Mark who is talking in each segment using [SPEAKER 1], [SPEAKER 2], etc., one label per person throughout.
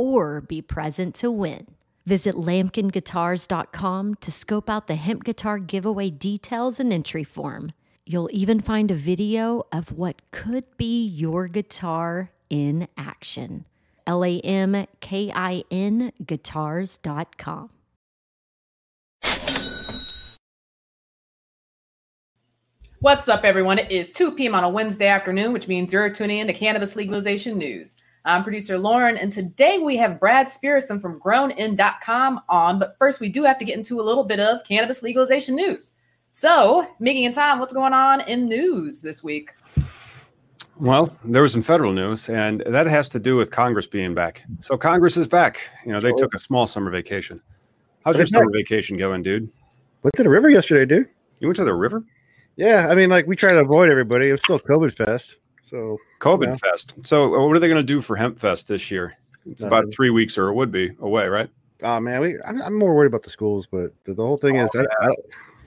[SPEAKER 1] or be present to win. Visit lamkinguitars.com to scope out the hemp guitar giveaway details and entry form. You'll even find a video of what could be your guitar in action. L A M K I N guitars.com.
[SPEAKER 2] What's up, everyone? It is 2 p.m. on a Wednesday afternoon, which means you're tuning in to cannabis legalization news. I'm producer Lauren, and today we have Brad Spirrison from grownin.com on. But first, we do have to get into a little bit of cannabis legalization news. So, Miggy and Tom, what's going on in news this week?
[SPEAKER 3] Well, there was some federal news, and that has to do with Congress being back. So, Congress is back. You know, they took a small summer vacation. How's your summer vacation going, dude?
[SPEAKER 4] Went to the river yesterday, dude.
[SPEAKER 3] You went to the river?
[SPEAKER 4] Yeah, I mean, like we try to avoid everybody. It was still COVID fest, so
[SPEAKER 3] COVID
[SPEAKER 4] Yeah.
[SPEAKER 3] Fest. So, uh, what are they going to do for Hemp Fest this year? It's about three weeks, or it would be away, right?
[SPEAKER 4] oh man, we I'm, I'm more worried about the schools, but the, the whole thing is, I, I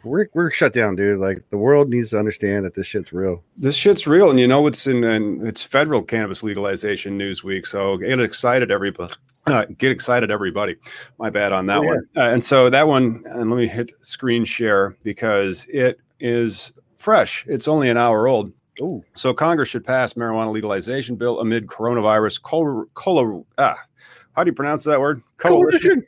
[SPEAKER 4] we're we're shut down, dude. Like the world needs to understand that this shit's real.
[SPEAKER 3] This shit's real, and you know it's in and it's federal cannabis legalization news week. So get excited, everybody. Uh, get excited, everybody. My bad on that
[SPEAKER 4] Oh, yeah.
[SPEAKER 3] one. Uh, and so that one, and let me hit screen share because it is fresh. It's only an hour old.
[SPEAKER 4] Oh,
[SPEAKER 3] So Congress should pass marijuana legalization bill amid coronavirus col- col- ah, how do you pronounce that word?
[SPEAKER 4] coalition.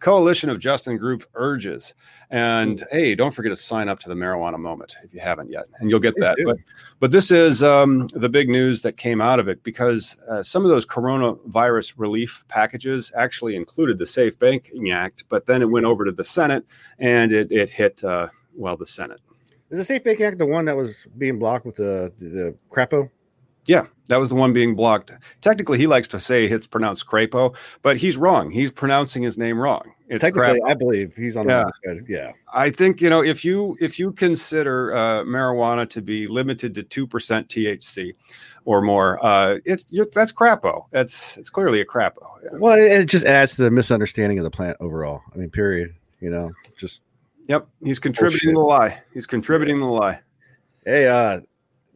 [SPEAKER 3] Coalition of Justin Group urges. And hey, don't forget to sign up to the marijuana moment if you haven't yet, and you'll get that. But but this is um, the big news that came out of it because uh, some of those coronavirus relief packages actually included the Safe Banking Act, but then it went over to the Senate and it it hit uh, well the Senate.
[SPEAKER 4] Is the Safe Banking Act the one that was being blocked with the the, the crapo?
[SPEAKER 3] Yeah, that was the one being blocked. Technically, he likes to say it's pronounced Crapo, but he's wrong. He's pronouncing his name wrong. It's
[SPEAKER 4] Technically,
[SPEAKER 3] crap.
[SPEAKER 4] I believe he's on
[SPEAKER 3] Yeah.
[SPEAKER 4] the. Yeah,
[SPEAKER 3] I think you know if you if you consider uh, marijuana to be limited to two percent THC or more, uh, it's you that's crapo. That's it's clearly a crapo.
[SPEAKER 4] well, it, it just adds to the misunderstanding of the plant overall. I mean, period. You know, just
[SPEAKER 3] Yep, he's contributing
[SPEAKER 4] Bullshit.
[SPEAKER 3] the lie. He's contributing the lie.
[SPEAKER 4] Hey, uh,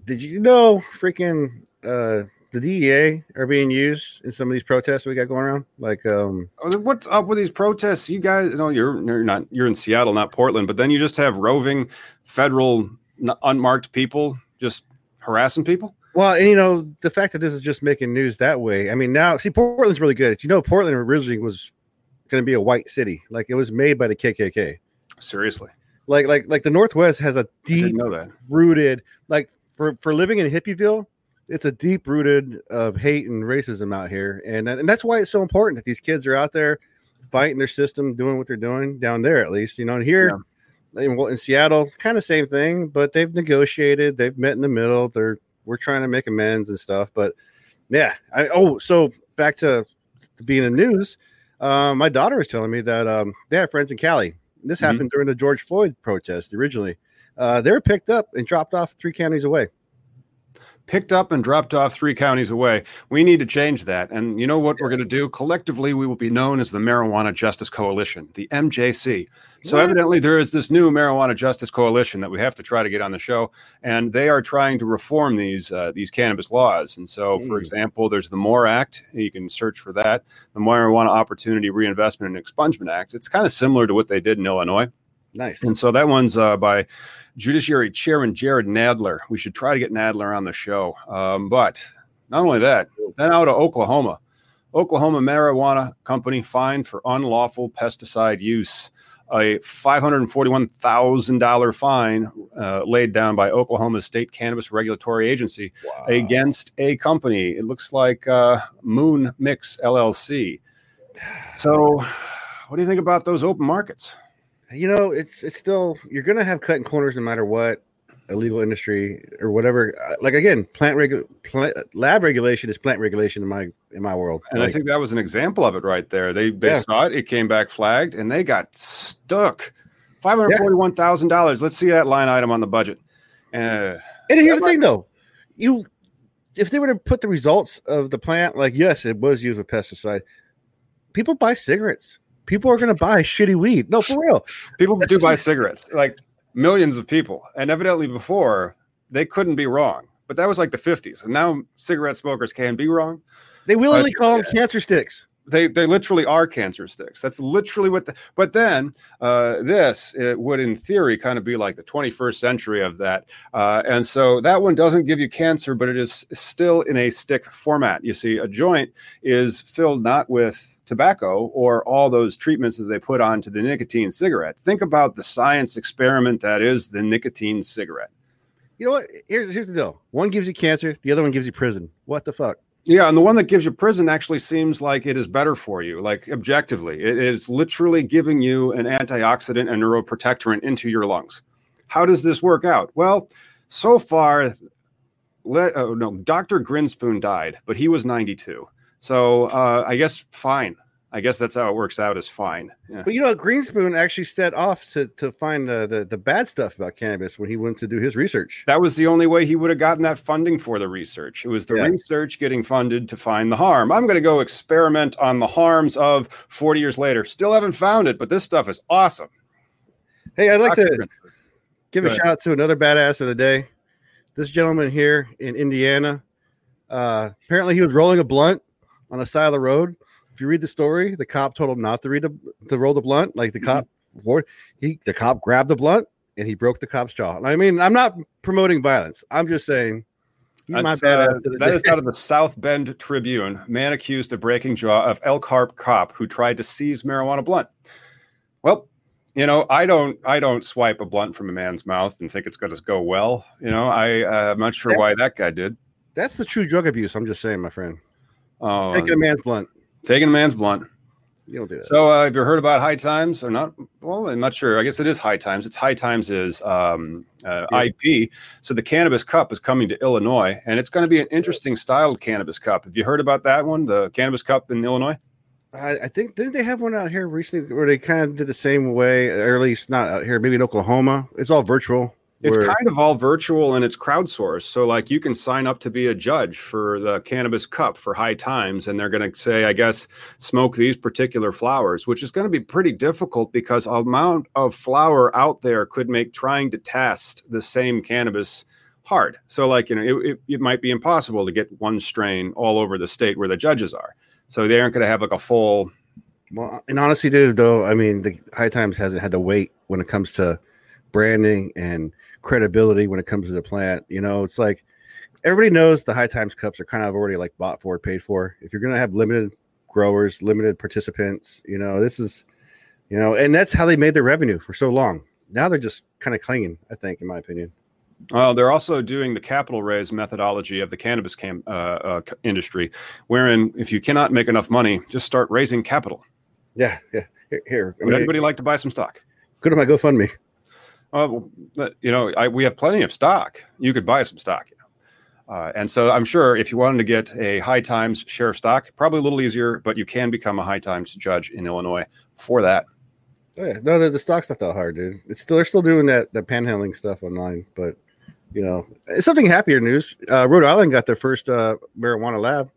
[SPEAKER 4] did you know freaking uh the DEA are being used in some of these protests we got going around? Like, um,
[SPEAKER 3] Oh, What's up with these protests? You guys, no, you're you're not you're in Seattle, not Portland, but then you just have roving federal unmarked people just harassing people.
[SPEAKER 4] well, and, you know, the fact that this is just making news that way. I mean, now see, Portland's really good. You know, Portland originally was going to be a white city, like it was made by the KKK.
[SPEAKER 3] Seriously,
[SPEAKER 4] Like, like, like the Northwest has a deep rooted, like for for living in Hippieville. It's a deep rooted of hate and racism out here, and and that's why it's so important that these kids are out there fighting their system, doing what they're doing down there at least. You know, and here in, well, in Seattle, kind of same thing, but they've negotiated, they've met in the middle. They're we're trying to make amends and stuff, but yeah. I oh, so back to, to being in the news. Um, my daughter was telling me that um, they have friends in Cali. This
[SPEAKER 3] Mhm.
[SPEAKER 4] happened during the George Floyd protest originally. Uh, they were picked up and dropped off three counties away.
[SPEAKER 3] Picked up and dropped off three counties away. We need to change that. And you know what we're going to do? Collectively, we will be known as the Marijuana Justice Coalition, the MJC. So,
[SPEAKER 4] What?
[SPEAKER 3] evidently, there is this new Marijuana Justice Coalition that we have to try to get on the show, and they are trying to reform these uh, these cannabis laws. And so, for
[SPEAKER 4] Mm.
[SPEAKER 3] example, there's the MORE Act. You can search for that, the Marijuana Opportunity Reinvestment and Expungement Act. It's kind of similar to what they did in Illinois.
[SPEAKER 4] Nice.
[SPEAKER 3] And so that one's uh, by Judiciary Chairman Jerrold Nadler. We should try to get Nadler on the show. Um, but not only that, then out of Oklahoma, Oklahoma marijuana company fined for unlawful pesticide use. a $541,000 fine uh, laid down by Oklahoma's state cannabis regulatory agency wow. against a company. It looks like uh, Moon Mix LLC. So, what do you think about those open markets?
[SPEAKER 4] You know, it's it's still you're to have cutting corners no matter what illegal industry or whatever. Uh, like again, plant, regu- plant lab regulation is plant regulation in my in my world.
[SPEAKER 3] And
[SPEAKER 4] like,
[SPEAKER 3] I think that was an example of it right there. They they yeah. saw it, it came back flagged, and they got stuck. Five hundred forty-one thousand yeah. dollars. Let's see that line item on the budget. Uh,
[SPEAKER 4] and here's the thing, though, you if they were to put the results of the plant, like yes, it was used with pesticide. People buy cigarettes. People are going to buy shitty weed. No, for real.
[SPEAKER 3] People do buy cigarettes. Like millions of people. And evidently before they couldn't be wrong, but that was like the 50s. And now cigarette smokers can be wrong.
[SPEAKER 4] They willingly call them cancer sticks.
[SPEAKER 3] They, they literally are cancer sticks. That's literally what the, but then uh, this it would in theory kind of be like the 21st century of that. Uh, and so that one doesn't give you cancer, but it is still in a stick format. You see, a joint is filled not with tobacco or all those treatments that they put onto the nicotine cigarette. Think about the science experiment that is the nicotine cigarette.
[SPEAKER 4] You know what? Here's here's the deal. One gives you cancer, the other one gives you prison. What the fuck?
[SPEAKER 3] Yeah, and the one that gives you prison actually seems like it is better for you, like objectively. It is literally giving you an antioxidant and neuroprotectorant into your lungs. How does this work out? Well, so far, let, oh, no, Dr. Grinspoon died, but he was 92. So uh, I guess fine. I guess that's how it works out is fine.
[SPEAKER 4] Yeah. But you know, Grinspoon actually set off to to find the, the, the bad stuff about cannabis when he went to do his research.
[SPEAKER 3] That was the only way he would have gotten that funding for the research. It was the yeah. research getting funded to find the harm. I'm going to go experiment on the harms of 40 years later. Still haven't found it, but this stuff is awesome.
[SPEAKER 4] Hey, I'd like Dr. to give a shout out to another badass of the day. This gentleman here in Indiana. Uh, apparently, he was rolling a blunt on the side of the road. If you read the story, the cop told him not to read the to roll the blunt. Like the cop, mm-hmm. he the cop grabbed the blunt and he broke the cop's jaw. I mean, I'm not promoting violence. I'm just saying.
[SPEAKER 3] my uh, that is out of the South Bend Tribune. Man accused of breaking jaw of Elkhart cop who tried to seize marijuana blunt. Well, you know, I don't, I don't swipe a blunt from a man's mouth and think it's going to go well. You know, I, uh, I'm not sure that's, why that guy did.
[SPEAKER 4] That's the true drug abuse. I'm just saying, my friend. Oh, taking a man's blunt.
[SPEAKER 3] Taking a man's blunt.
[SPEAKER 4] You don't do that.
[SPEAKER 3] So, uh, have you heard about High Times or not? Well, I'm not sure. I guess it is High Times. It's High Times is um, uh, yeah. IP. So the Cannabis Cup is coming to Illinois, and it's going to be an interesting styled Cannabis Cup. Have you heard about that one? The Cannabis Cup in Illinois.
[SPEAKER 4] I, I think didn't they have one out here recently where they kind of did the same way, or at least not out here, maybe in Oklahoma. It's all virtual.
[SPEAKER 3] It's Where, kind of all virtual and it's crowdsourced. So, like, you can sign up to be a judge for the Cannabis Cup for High Times, and they're going to say, I guess, smoke these particular flowers, which is going to be pretty difficult because amount of flower out there could make trying to test the same cannabis hard. So, like, you know, it, it, it might be impossible to get one strain all over the state where the judges are. So, they aren't going to have like a full.
[SPEAKER 4] Well, and honestly, dude, though, I mean, the High Times hasn't had to wait when it comes to branding and credibility when it comes to the plant. You know, it's like everybody knows the high times cups are kind of already like bought for, paid for. If you're going to have limited growers, limited participants, you know, this is, you know, and that's how they made their revenue for so long. Now they're just kind of clinging, I think, in my opinion.
[SPEAKER 3] Well, they're also doing the capital raise methodology of the cannabis cam, uh, uh, industry, wherein if you cannot make enough money, just start raising capital.
[SPEAKER 4] Yeah, yeah. Here, here.
[SPEAKER 3] Would I mean, anybody like to buy some stock?
[SPEAKER 4] Go to my GoFundMe.
[SPEAKER 3] Uh, you know, I, we have plenty of stock. You could buy some stock. You know? uh, and so I'm sure if you wanted to get a High Times share of stock, probably a little easier, but you can become a High Times judge in Illinois for that.
[SPEAKER 4] Oh, yeah, no, the, the stock's not that hard, dude. It's still they're still doing that that panhandling stuff online, but you know, it's something happier news. Uh, Rhode Island got their first uh, marijuana lab.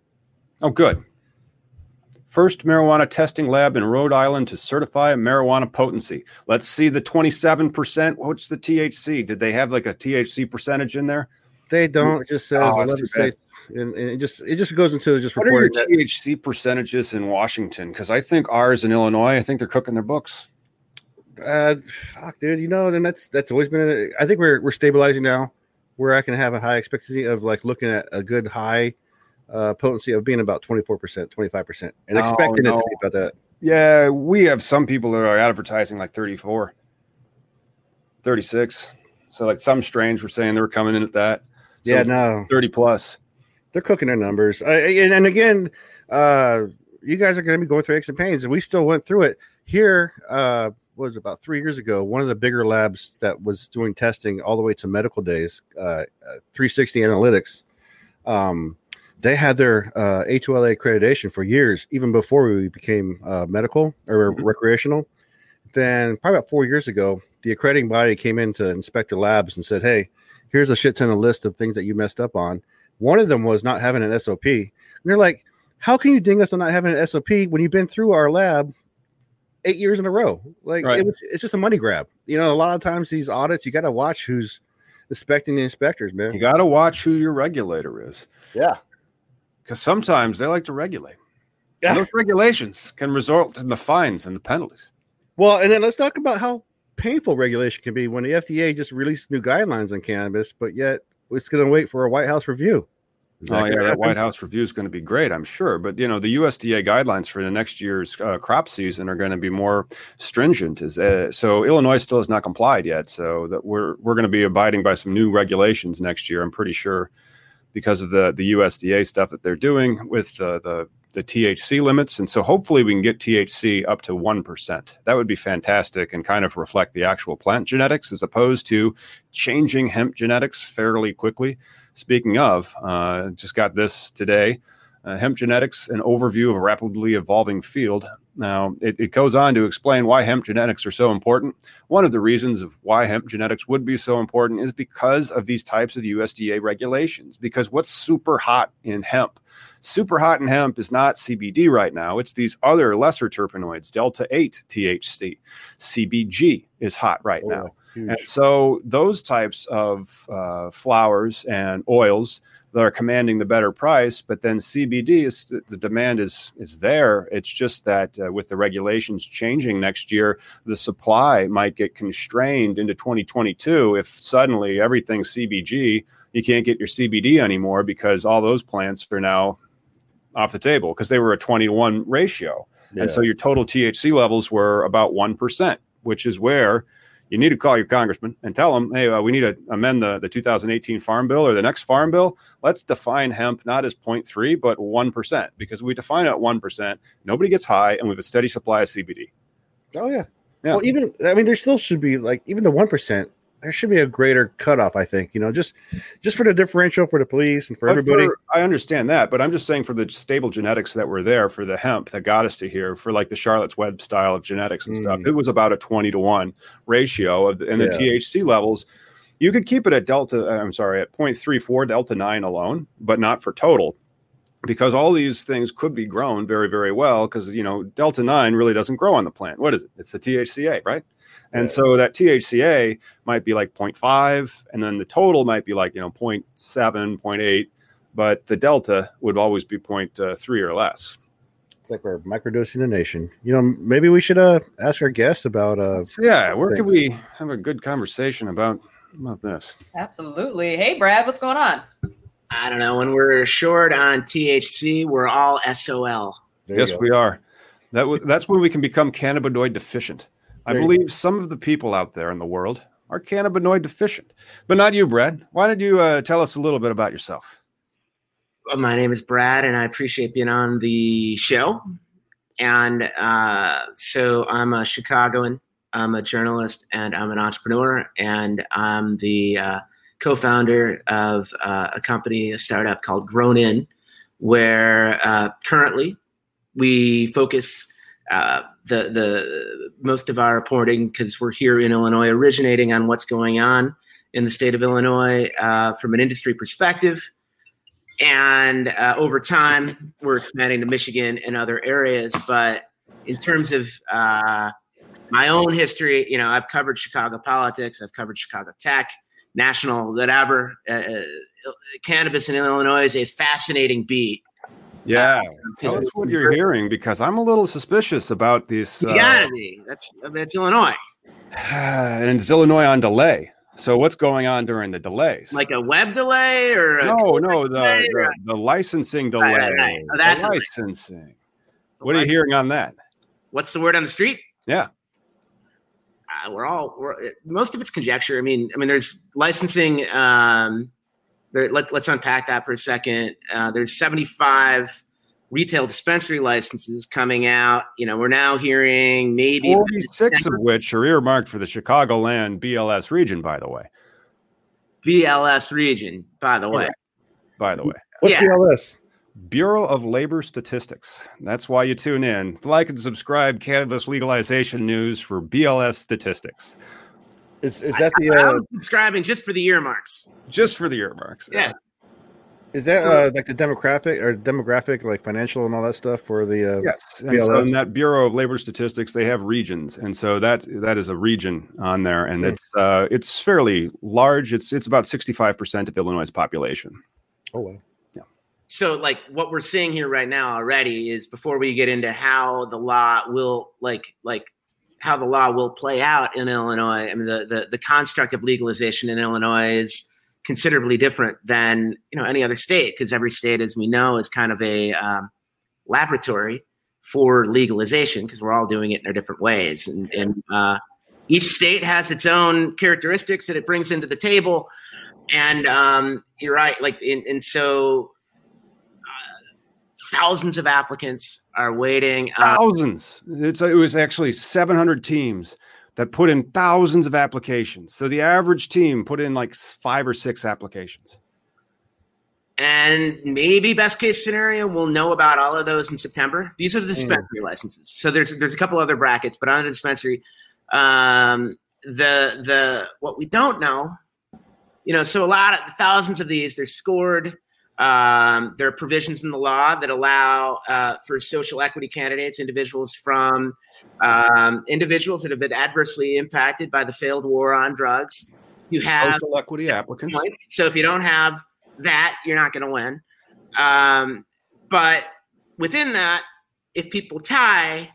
[SPEAKER 3] Oh, good first marijuana testing lab in Rhode Island to certify marijuana potency. Let's see the 27%. What's the THC? Did they have like a THC percentage in there?
[SPEAKER 4] They don't. It just says oh, 11 states, and, and, it just it just goes into just
[SPEAKER 3] what are your THC percentages in Washington? Because I think ours in Illinois, I think they're cooking their books.
[SPEAKER 4] Uh, fuck, dude. You know, then that's that's always been. I think we're we're stabilizing now, where I can have a high expectancy of like looking at a good high uh, potency of being about 24%, 25%, and expecting no. it to be about that.
[SPEAKER 3] Yeah, we have some people that are advertising like 34, 36. So like some strains were saying they were coming in at that. So
[SPEAKER 4] yeah, no,
[SPEAKER 3] 30 plus.
[SPEAKER 4] they're cooking their numbers. I, and, and again, uh, you guys are going to be going through aches and pains, and we still went through it here. Uh, what was about three years ago? One of the bigger labs that was doing testing all the way to medical days, uh, uh, 360 Analytics. Um, they had their uh, A2LA accreditation for years, even before we became uh, medical or
[SPEAKER 3] Mhm.
[SPEAKER 4] recreational. Then, probably about four years ago, the accrediting body came in to inspect their labs and said, "Hey, here's a shit ton of list of things that you messed up on." One of them was not having an SOP. And they're like, "How can you ding us on not having an SOP when you've been through our lab eight years in a row? Like,
[SPEAKER 3] Right.
[SPEAKER 4] it was, it's just a money grab. You know, a lot of times these audits, you got to watch who's inspecting the inspectors, man.
[SPEAKER 3] You got to watch who your regulator is
[SPEAKER 4] Yeah,
[SPEAKER 3] because sometimes they like to regulate. And those regulations can result in the fines and the penalties.
[SPEAKER 4] Well, and then let's talk about how painful regulation can be when the FDA just released new guidelines on cannabis, but yet it's going to wait for a White House review.
[SPEAKER 3] Oh yeah, that? White House review is going to be great, I'm sure. But you know, the USDA guidelines for the next year's uh, crop season are going to be more stringent. Is uh, so Illinois still has not complied yet, so that we're we're going to be abiding by some new regulations next year. I'm pretty sure because of the the USDA stuff that they're doing with the the the THC limits, and so hopefully we can get THC up to one percent. That would be fantastic and kind of reflect the actual plant genetics as opposed to changing hemp genetics fairly quickly. Speaking of, uh, just got this today. Uh, hemp genetics, an overview of a rapidly evolving field. Now, it, it goes on to explain why hemp genetics are so important. One of the reasons of why hemp genetics would be so important is because of these types of USDA regulations. Because what's super hot in hemp? Super hot in hemp is not CBD right now. It's these other lesser terpenoids, delta 8 THC. CBG is hot right now.
[SPEAKER 4] Oh, huge.
[SPEAKER 3] And so those types of uh, flowers and oils that are commanding the better price, but then CBD is the demand is is there. It's just that uh, with the regulations changing next year, the supply might get constrained into 2022 if suddenly everything's CBG. You can't get your CBD anymore because all those plants are now off the table because they were a 21 ratio.
[SPEAKER 4] Yeah.
[SPEAKER 3] And so your total THC levels were about 1%, which is where you need to call your congressman and tell them, hey, uh, we need to amend the, the 2018 Farm Bill or the next Farm Bill. Let's define hemp not as 0.3, but 1%, because we define it at 1%. Nobody gets high, and we have a steady supply of CBD.
[SPEAKER 4] oh yeah.
[SPEAKER 3] Yeah.
[SPEAKER 4] Well, even I mean, there still should be like even the one percent. There should be a greater cutoff. I think you know just just for the differential for the police and for
[SPEAKER 3] But
[SPEAKER 4] everybody.
[SPEAKER 3] for- I understand that, but I'm just saying for the stable genetics that were there for the hemp that got us to here, for like the Charlotte's Web style of genetics and stuff,
[SPEAKER 4] Mm.
[SPEAKER 3] it was about a 20 to 1 ratio of the, and the
[SPEAKER 4] Yeah.
[SPEAKER 3] THC levels. You could keep it at delta, uh, I'm sorry, at 0.34 delta 9 alone, but not for total. Because all these things could be grown very, very well. Because you know, delta nine really doesn't grow on the plant. What is it? It's the THCA, right? And so that THCA might be like 0.5, and then the total might be like, you know, 0.7, 0.8, but the delta would always be 0.3 or less.
[SPEAKER 4] It's like we're microdosing the nation. You know, maybe we should uh ask our guests about uh
[SPEAKER 3] yeah, where
[SPEAKER 4] could
[SPEAKER 3] we have a good conversation about about this?
[SPEAKER 2] Absolutely. Hey, Brad, what's going on?
[SPEAKER 5] I don't know. When we're short on THC, we're all SOL.
[SPEAKER 4] there
[SPEAKER 3] yes, we are. That w- that's when we can become cannabinoid deficient. I
[SPEAKER 4] There
[SPEAKER 3] believe some of the people out there in the world are cannabinoid deficient, but not you, Brad. Why don't you uh, tell us a little bit about yourself?
[SPEAKER 5] Well, My name is Brad, and I appreciate being on the show. And uh, so I'm a Chicagoan. I'm a journalist, and I'm an entrepreneur, and I'm the uh, co-founder of uh, a company, a startup called Grown In, where uh, currently we focus uh, the the most of our reporting because we're here in Illinois, originating on what's going on in the state of Illinois uh, from an industry perspective. And uh, over time, we're expanding to Michigan and other areas. But in terms of uh, my own history, you know, I've covered Chicago politics, I've covered Chicago tech, national, whatever. Uh, uh, cannabis in Illinois is a fascinating beat.
[SPEAKER 3] Yeah,
[SPEAKER 5] Because
[SPEAKER 3] tell us what you're hearing because I'm a little suspicious about this.
[SPEAKER 5] You
[SPEAKER 3] Uh,
[SPEAKER 5] gotta be. That's that's Illinois.
[SPEAKER 3] and it's Illinois on delay. So what's going on during the delays?
[SPEAKER 5] Like a web delay or
[SPEAKER 3] no, no, the,
[SPEAKER 5] or
[SPEAKER 3] the, the licensing delay.
[SPEAKER 5] Right, right, right. Oh, that
[SPEAKER 3] the
[SPEAKER 5] delay.
[SPEAKER 3] licensing. What are you hearing on that?
[SPEAKER 5] what's the word on the street?
[SPEAKER 3] Yeah.
[SPEAKER 5] Uh, we're all we're, most of it's conjecture. I mean, I mean, there's licensing. Um, there, let's let's unpack that for a second. Uh, there's 75 retail dispensary licenses coming out. You know, we're now hearing maybe
[SPEAKER 3] 46 of which are earmarked for the Chicagoland BLS region, by the way.
[SPEAKER 5] BLS region, by the way.
[SPEAKER 3] By the way.
[SPEAKER 4] What's
[SPEAKER 5] Yeah.
[SPEAKER 4] BLS?
[SPEAKER 3] Bureau of Labor Statistics. That's why you tune in. Like and subscribe cannabis legalization news for BLS statistics.
[SPEAKER 4] Is is that the
[SPEAKER 5] I
[SPEAKER 4] uh,
[SPEAKER 5] subscribing just for the earmarks.
[SPEAKER 3] Just for the earmarks.
[SPEAKER 5] Yeah.
[SPEAKER 4] is that uh, like the demographic or demographic like financial and all that stuff for the uh,
[SPEAKER 3] Yes, and so in that Bureau of Labor Statistics, they have regions, and so that that is a region on there, and
[SPEAKER 4] Hmm.
[SPEAKER 3] it's uh, it's fairly large. It's it's about sixty five percent of Illinois' population.
[SPEAKER 4] Oh wow. Yeah.
[SPEAKER 5] So like what we're seeing here right now already is before we get into how the law will like like how the law will play out in Illinois. I mean the the, the construct of legalization in Illinois is considerably different than you know any other state because every state, as we know, is kind of a um, laboratory for legalization because we're all doing it in our different ways. And, and uh, each state has its own characteristics that it brings into the table. And um, you're right like and, and so thousands of applicants are waiting. Uh,
[SPEAKER 3] Thousands. It's it was actually seven hundred teams that put in thousands of applications. So the average team put in like five or six applications.
[SPEAKER 5] and maybe best case scenario, we'll know about all of those in September. These are the dispensary licenses. So there's there's a couple other brackets, but on the dispensary, um, the the what we don't know, you know, so a lot of thousands of these they're scored. Um, there are provisions in the law that allow uh, for social equity candidates, individuals from um, individuals that have been adversely impacted by the failed war on drugs. You have
[SPEAKER 3] Social equity applicants.
[SPEAKER 5] So if you don't have that, you're not going to win. Um, but within that, if people tie,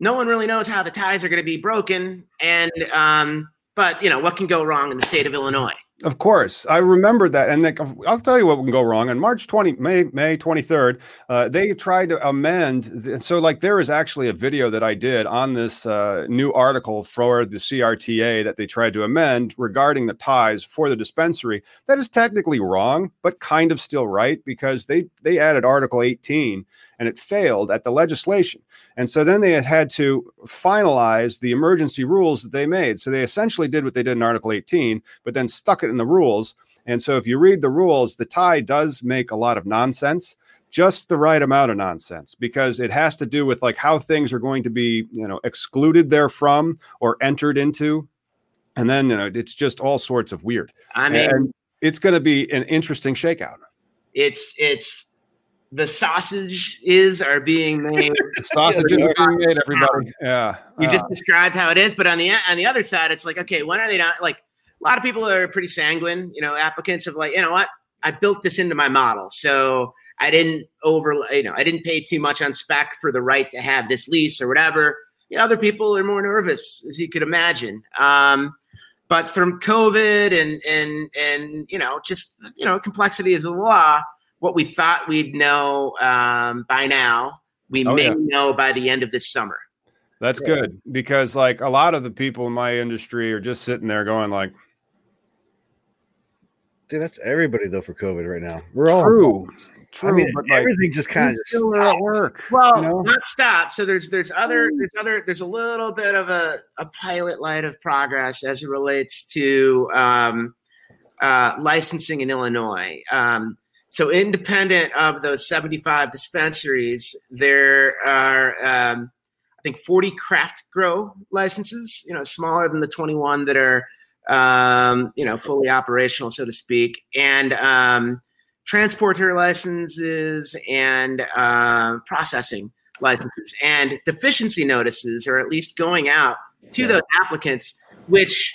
[SPEAKER 5] no one really knows how the ties are going to be broken. And um, but you know what can go wrong in the state of Illinois.
[SPEAKER 3] Of course, I remember that, and like, I'll tell you what can go wrong. On March twenty, May May twenty third, uh, they tried to amend. th- So, like, there is actually a video that I did on this uh, new article for the CRTA that they tried to amend regarding the ties for the dispensary. That is technically wrong, but kind of still right because they they added Article eighteen and it failed at the legislation. And so then they had to finalize the emergency rules that they made. So they essentially did what they did in Article 18, but then stuck it in the rules. And so if you read the rules, the tie does make a lot of nonsense, just the right amount of nonsense, because it has to do with like how things are going to be, you know, excluded therefrom or entered into. And then, you know, it's just all sorts of weird.
[SPEAKER 5] I mean,
[SPEAKER 3] and it's going to be an interesting shakeout.
[SPEAKER 5] it's it's the sausage is are being made.
[SPEAKER 3] The sausages are being made, everybody. Yeah.
[SPEAKER 5] you
[SPEAKER 3] Uh,
[SPEAKER 5] just described how it is, but on the on the other side, it's like okay, when are they not like a lot of people are pretty sanguine, you know, applicants of like, you know what, I built this into my model, so I didn't over, you know, I didn't pay too much on spec for the right to have this lease or whatever. You know, other people are more nervous, as you could imagine. Um, but from COVID and and and you know, just you know, complexity is the law. What we thought we'd know um, by now, we
[SPEAKER 3] Oh,
[SPEAKER 5] may
[SPEAKER 3] yeah.
[SPEAKER 5] know by the end of this summer.
[SPEAKER 3] That's good because like a lot of the people in my industry are just sitting there going like,
[SPEAKER 4] Dude, that's everybody though for COVID right now. We're all
[SPEAKER 3] true, true,
[SPEAKER 4] I mean,
[SPEAKER 3] but like
[SPEAKER 4] everything just kind of
[SPEAKER 3] you still are at work.
[SPEAKER 5] Well,
[SPEAKER 3] you know?
[SPEAKER 5] not stop. So there's there's other there's other there's a little bit of a, a pilot light of progress as it relates to um, uh, licensing in Illinois. Um, so independent of those 75 dispensaries, there are um, I think 40 craft grow licenses. You know, smaller than the 21 that are um, you know fully operational, so to speak, and um, transporter licenses and uh, processing licenses and deficiency notices are at least going out to those applicants which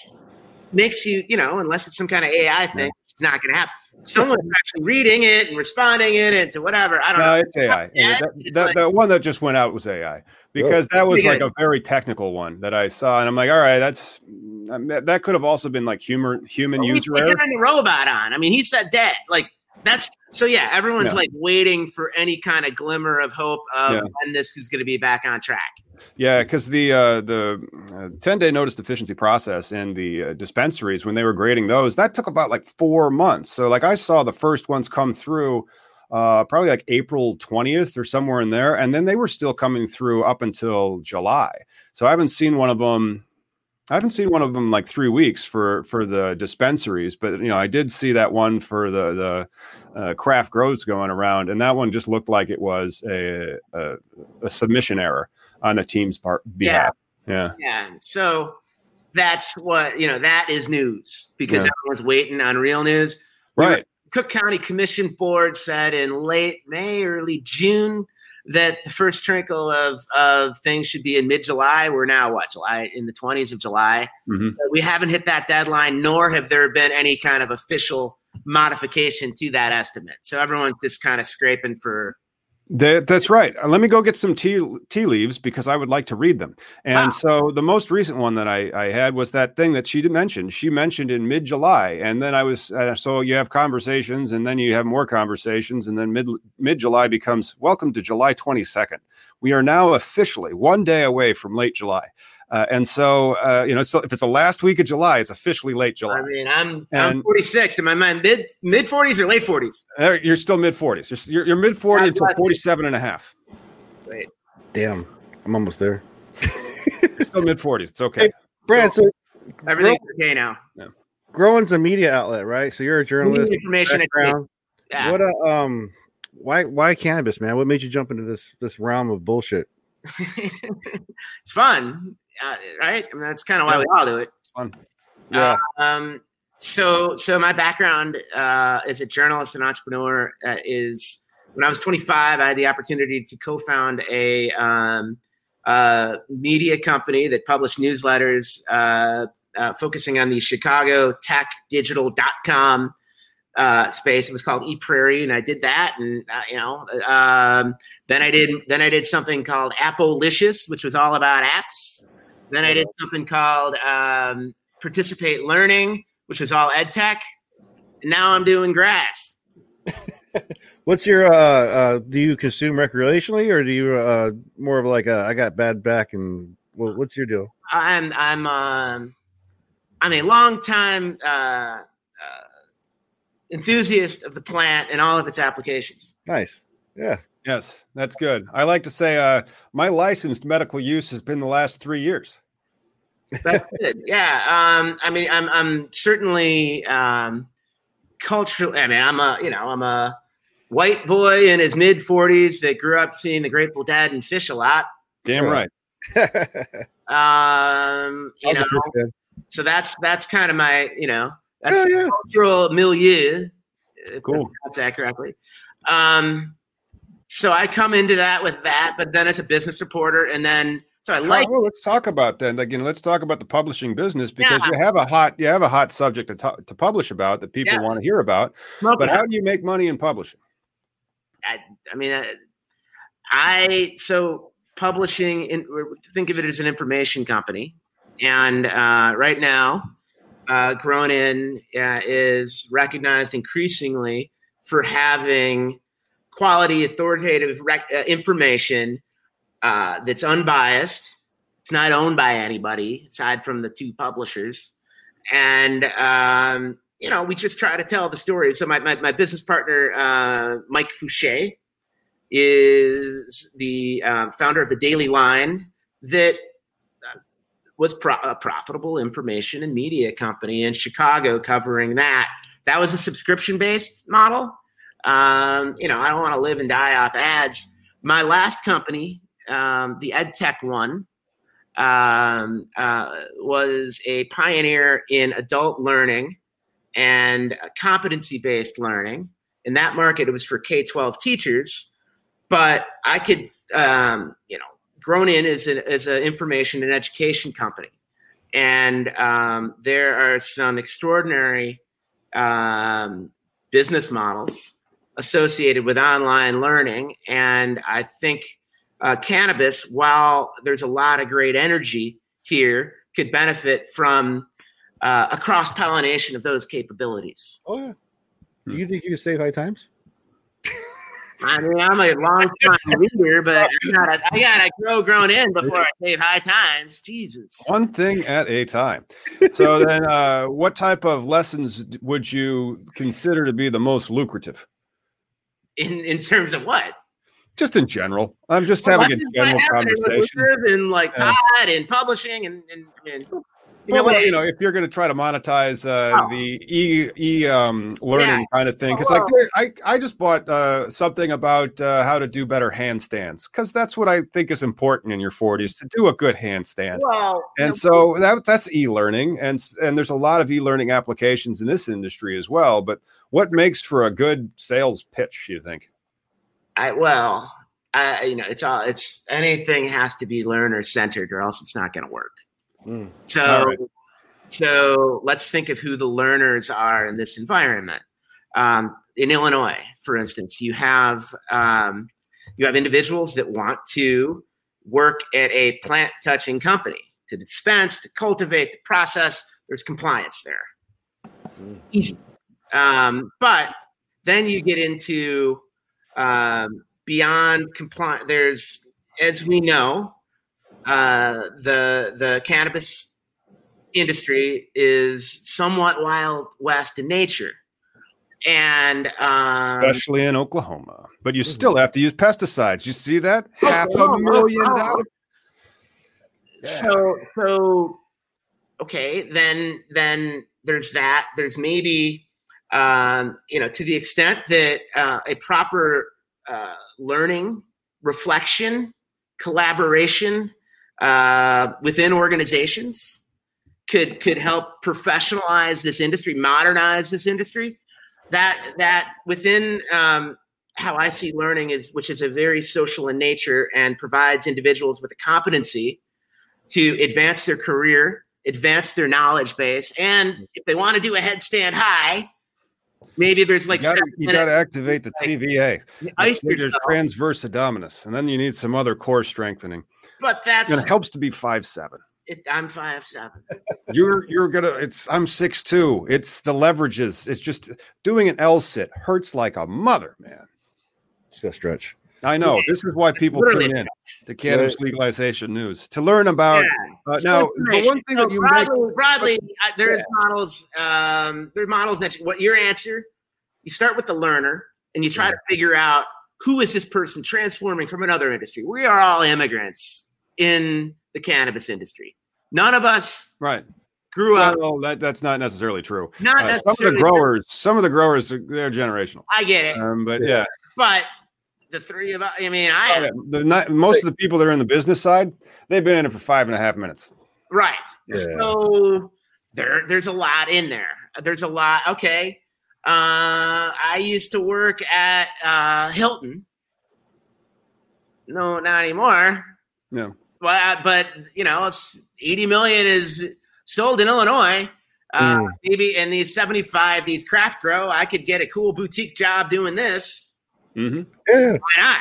[SPEAKER 5] makes you you know unless it's some kind of ai thing it's not going to happen someone's actually reading it and responding in it to whatever i don't
[SPEAKER 3] No,
[SPEAKER 5] know
[SPEAKER 3] it's AI.
[SPEAKER 5] Yeah,
[SPEAKER 3] that, that,
[SPEAKER 5] like-
[SPEAKER 3] that one that just went out was AI because that was like a very technical one that I saw, and I'm like, all right, that's mm, that that could have also been like humor, human
[SPEAKER 5] Well,
[SPEAKER 3] user error.
[SPEAKER 5] the robot on. I mean, he said that Like that's so. Yeah, everyone's
[SPEAKER 3] Yeah.
[SPEAKER 5] like waiting for any kind of glimmer of hope of
[SPEAKER 3] Yeah.
[SPEAKER 5] when this is going to be back on track.
[SPEAKER 3] Yeah, because the uh, the uh, ten day notice deficiency process in the uh, dispensaries when they were grading those that took about like four months. So like I saw the first ones come through uh, probably like April twentieth or somewhere in there, and then they were still coming through up until July. So I haven't seen one of them. I haven't seen one of them like three weeks for for the dispensaries, but you know I did see that one for the the uh, craft grows going around, and that one just looked like it was a a, a submission error on the team's part behalf. Yeah.
[SPEAKER 5] Yeah. So that's what, you know, that is news because
[SPEAKER 3] Yeah.
[SPEAKER 5] everyone's waiting on real news.
[SPEAKER 3] Right.
[SPEAKER 5] Cook County Commission Board said in late May, early June, that the first trickle of, of things should be in mid July. We're now what, July in the 20s of July.
[SPEAKER 3] Mhm.
[SPEAKER 5] We haven't hit that deadline, nor have there been any kind of official modification to that estimate. So everyone's just kind of scraping for
[SPEAKER 3] That, that's right. Uh, Let me go get some tea tea leaves because I would like to read them. And
[SPEAKER 5] Wow.
[SPEAKER 3] so the most recent one that I, I had was that thing that she did mention. She mentioned in mid July, and then I was uh, so you have conversations, and then you have more conversations, and then mid mid July becomes welcome to July twenty second. We are now officially one day away from late July, uh, and so uh, you know so if it's the last week of July, it's officially late July.
[SPEAKER 5] I mean, I'm I'm 46. Am I my mid mid 40s or late 40s?
[SPEAKER 3] Uh, You're still mid forties. You're, you're, you're mid forty until 47 and a half.
[SPEAKER 5] Wait,
[SPEAKER 4] Damn, I'm almost there.
[SPEAKER 3] You're still mid forties. It's okay.
[SPEAKER 4] Brad, so
[SPEAKER 5] everything's okay now.
[SPEAKER 4] Grown In's a media outlet, right? So you're a journalist.
[SPEAKER 5] Information.
[SPEAKER 4] background.
[SPEAKER 5] Yeah.
[SPEAKER 4] What a um, why why cannabis, man? What made you jump into this this realm of bullshit?
[SPEAKER 5] it's fun, uh, right? I mean, that's kind of why we all do it.
[SPEAKER 3] Fun.
[SPEAKER 4] Yeah,
[SPEAKER 5] Um, so, so my background uh, as a journalist and entrepreneur uh, is when I was 25, I had the opportunity to co-found a um, uh, media company that published newsletters uh, uh, focusing on the Chicago tech digital.com uh, space. It was called ePrairie, and I did that. And uh, you know, um, then I did then I did something called Appolicious, which was all about apps. Then I did something called um, Participate Learning, which was all ed tech. And now I'm doing grass.
[SPEAKER 4] What's your uh, uh do you consume recreationally or do you uh more of like a, I got bad back and what, what's your deal?
[SPEAKER 5] I'm I'm um, I'm a long time uh, uh, enthusiast of the plant and all of its applications.
[SPEAKER 4] Nice. Yeah.
[SPEAKER 3] Yes, that's good. I like to say uh, my licensed medical use has been the last three years.
[SPEAKER 5] That's good. Yeah. Um, I mean, I'm I'm certainly um, culturally. I mean, I'm a you know I'm a white boy in his mid 40s that grew up seeing the Grateful Dead and Phish a lot.
[SPEAKER 3] Damn right.
[SPEAKER 5] Um, you know,
[SPEAKER 4] a Phish fan.
[SPEAKER 5] so that's that's kind of my you know that's
[SPEAKER 4] Yeah, yeah.
[SPEAKER 5] cultural milieu.
[SPEAKER 3] Cool.
[SPEAKER 5] That's that correctly. Um, so I come into that with that, but then as a business reporter, and then so I like
[SPEAKER 3] well, let's talk about that. Again, let's talk about the publishing business because
[SPEAKER 5] Yeah.
[SPEAKER 3] you have a hot you have a hot subject to, to, to publish about that people
[SPEAKER 5] Yes.
[SPEAKER 3] want to hear about.
[SPEAKER 5] smoking.
[SPEAKER 3] But how do you make money in publishing?
[SPEAKER 5] I, I mean, I, I so publishing. In, think of it as an information company, and uh, right now, uh, Grown In uh, is recognized increasingly for having quality, authoritative rec- uh, information uh, that's unbiased. It's not owned by anybody aside from the two publishers, and um, you know, we just try to tell the story. So my, my, my business partner, uh, Mike Fourcher, is the uh, founder of the Daily Line that uh, was pro- a profitable information and media company in Chicago covering that. That was a subscription based model. Um, you know, I don't want to live and die off ads. My last company, um, the EdTech one, um, uh, was a pioneer in adult learning and competency based learning. In that market, it was for K 12 teachers, but I could, um, you know, grown in as an as an information and education company. And um, there are some extraordinary um, business models associated with online learning. And I think uh, cannabis, while there's a lot of great energy here, could benefit from uh, a cross pollination of those capabilities.
[SPEAKER 4] Oh yeah. Do you think you can save high times?
[SPEAKER 5] I mean, I'm a long time leader, but I gotta, I gotta grow grown in before I save high times. Jesus.
[SPEAKER 3] One thing at a time. So then, uh, what type of lessons would you consider to be the most lucrative?
[SPEAKER 5] In in terms of what?
[SPEAKER 3] Just in general. I'm just
[SPEAKER 5] Well,
[SPEAKER 3] having a general conversation.
[SPEAKER 5] And like. Todd and publishing and and, and you know,
[SPEAKER 3] well, you know, if you're going to try to monetize uh,
[SPEAKER 5] Oh.
[SPEAKER 3] the e e um, learning
[SPEAKER 5] Yeah.
[SPEAKER 3] kind of thing, because
[SPEAKER 5] Oh,
[SPEAKER 3] like I I just bought uh, something about uh, how to do better handstands because that's what I think is important in your 40s to do a good handstand.
[SPEAKER 5] well,
[SPEAKER 3] And so that that's e-learning, and and there's a lot of e-learning applications in this industry as well. But what makes for a good sales pitch? You think?
[SPEAKER 5] I well, I you know, it's all it's anything has to be learner centered, or else it's not going to work.
[SPEAKER 4] Mm.
[SPEAKER 5] So,
[SPEAKER 3] right.
[SPEAKER 5] so let's think of who the learners are in this environment. Um, in Illinois, for instance, you have um, you have individuals that want to work at a plant touching company to dispense, to cultivate, to process. There's compliance there. Easy. Um, but then you get into um, beyond compliance. There's, as we know, uh, the the cannabis industry is somewhat wild west in nature, and um,
[SPEAKER 3] Especially in Oklahoma, but you still have to use pesticides. You see that?
[SPEAKER 5] Oh,
[SPEAKER 3] Half
[SPEAKER 5] oh,
[SPEAKER 3] a million dollars.
[SPEAKER 5] so so okay then then there's that there's maybe um, you know to the extent that uh, a proper uh, learning reflection collaboration uh, within organizations could could help professionalize this industry modernize this industry. That that within um, how I see learning is, which is a very social in nature and provides individuals with a competency to advance their career, advance their knowledge base, and if they want to do a headstand high, maybe there's like
[SPEAKER 3] you gotta, you gotta activate the TVA. There's transverse abdominis, and then you need some other core strengthening.
[SPEAKER 5] But that's
[SPEAKER 3] And it helps to be five seven.
[SPEAKER 5] it, I'm five seven.
[SPEAKER 3] You're you're gonna. It's I'm six two. It's the leverages. It's just doing an L sit hurts like a mother, man.
[SPEAKER 4] Just gotta stretch.
[SPEAKER 3] I know. This is why people
[SPEAKER 5] Literally.
[SPEAKER 3] tune in to cannabis legalization news to learn about. Uh, now, the one thing
[SPEAKER 5] So
[SPEAKER 3] that you make.
[SPEAKER 5] broadly, broadly uh, there's models. Um, there's models that what your answer. You start with the learner, and you try to figure out who is this person transforming from another industry. We are all immigrants in the cannabis industry. None of us
[SPEAKER 3] Right.
[SPEAKER 5] grew up.
[SPEAKER 3] Well, that, that's not necessarily true.
[SPEAKER 5] Not
[SPEAKER 3] Uh, some of the
[SPEAKER 5] necessarily.
[SPEAKER 3] growers, some of the growers, are- they're generational.
[SPEAKER 5] I get it,
[SPEAKER 3] Um, but yeah,
[SPEAKER 5] but the three of us. I mean, I
[SPEAKER 3] the not, most of the people that are in the business side, they've been in it for five and a half minutes.
[SPEAKER 5] Right.
[SPEAKER 4] Yeah.
[SPEAKER 5] So there, there's a lot in there. There's a lot. Okay. Uh, I used to work at uh, Hilton. No, not anymore.
[SPEAKER 3] Yeah.
[SPEAKER 5] But but you know, it's 80 million is sold in Illinois. Uh,
[SPEAKER 4] Mm.
[SPEAKER 5] Maybe in these 75, these craft grow, I could get a cool boutique job doing this.
[SPEAKER 3] Mm-hmm.
[SPEAKER 4] Yeah.
[SPEAKER 5] Why not?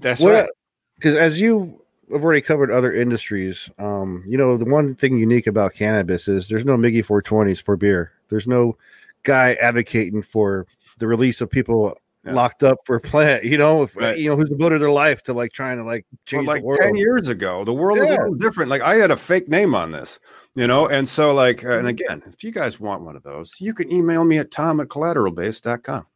[SPEAKER 3] That's
[SPEAKER 4] What?
[SPEAKER 3] right.
[SPEAKER 4] Because as you have already covered other industries, um, you know the one thing unique about cannabis is there's no Miggy 420s for beer. There's no guy advocating for the release of people
[SPEAKER 3] Yeah.
[SPEAKER 4] locked up for plant. You know, if,
[SPEAKER 3] Right.
[SPEAKER 4] you know who's devoted their life to like trying to like
[SPEAKER 3] Well,
[SPEAKER 4] change
[SPEAKER 3] like
[SPEAKER 4] the world.
[SPEAKER 3] 10 years ago, the world was a little different. Like I had a fake name on this, you know? And so like, uh, and again, if you guys want one of those, you can email me at tom at collateralbase.com.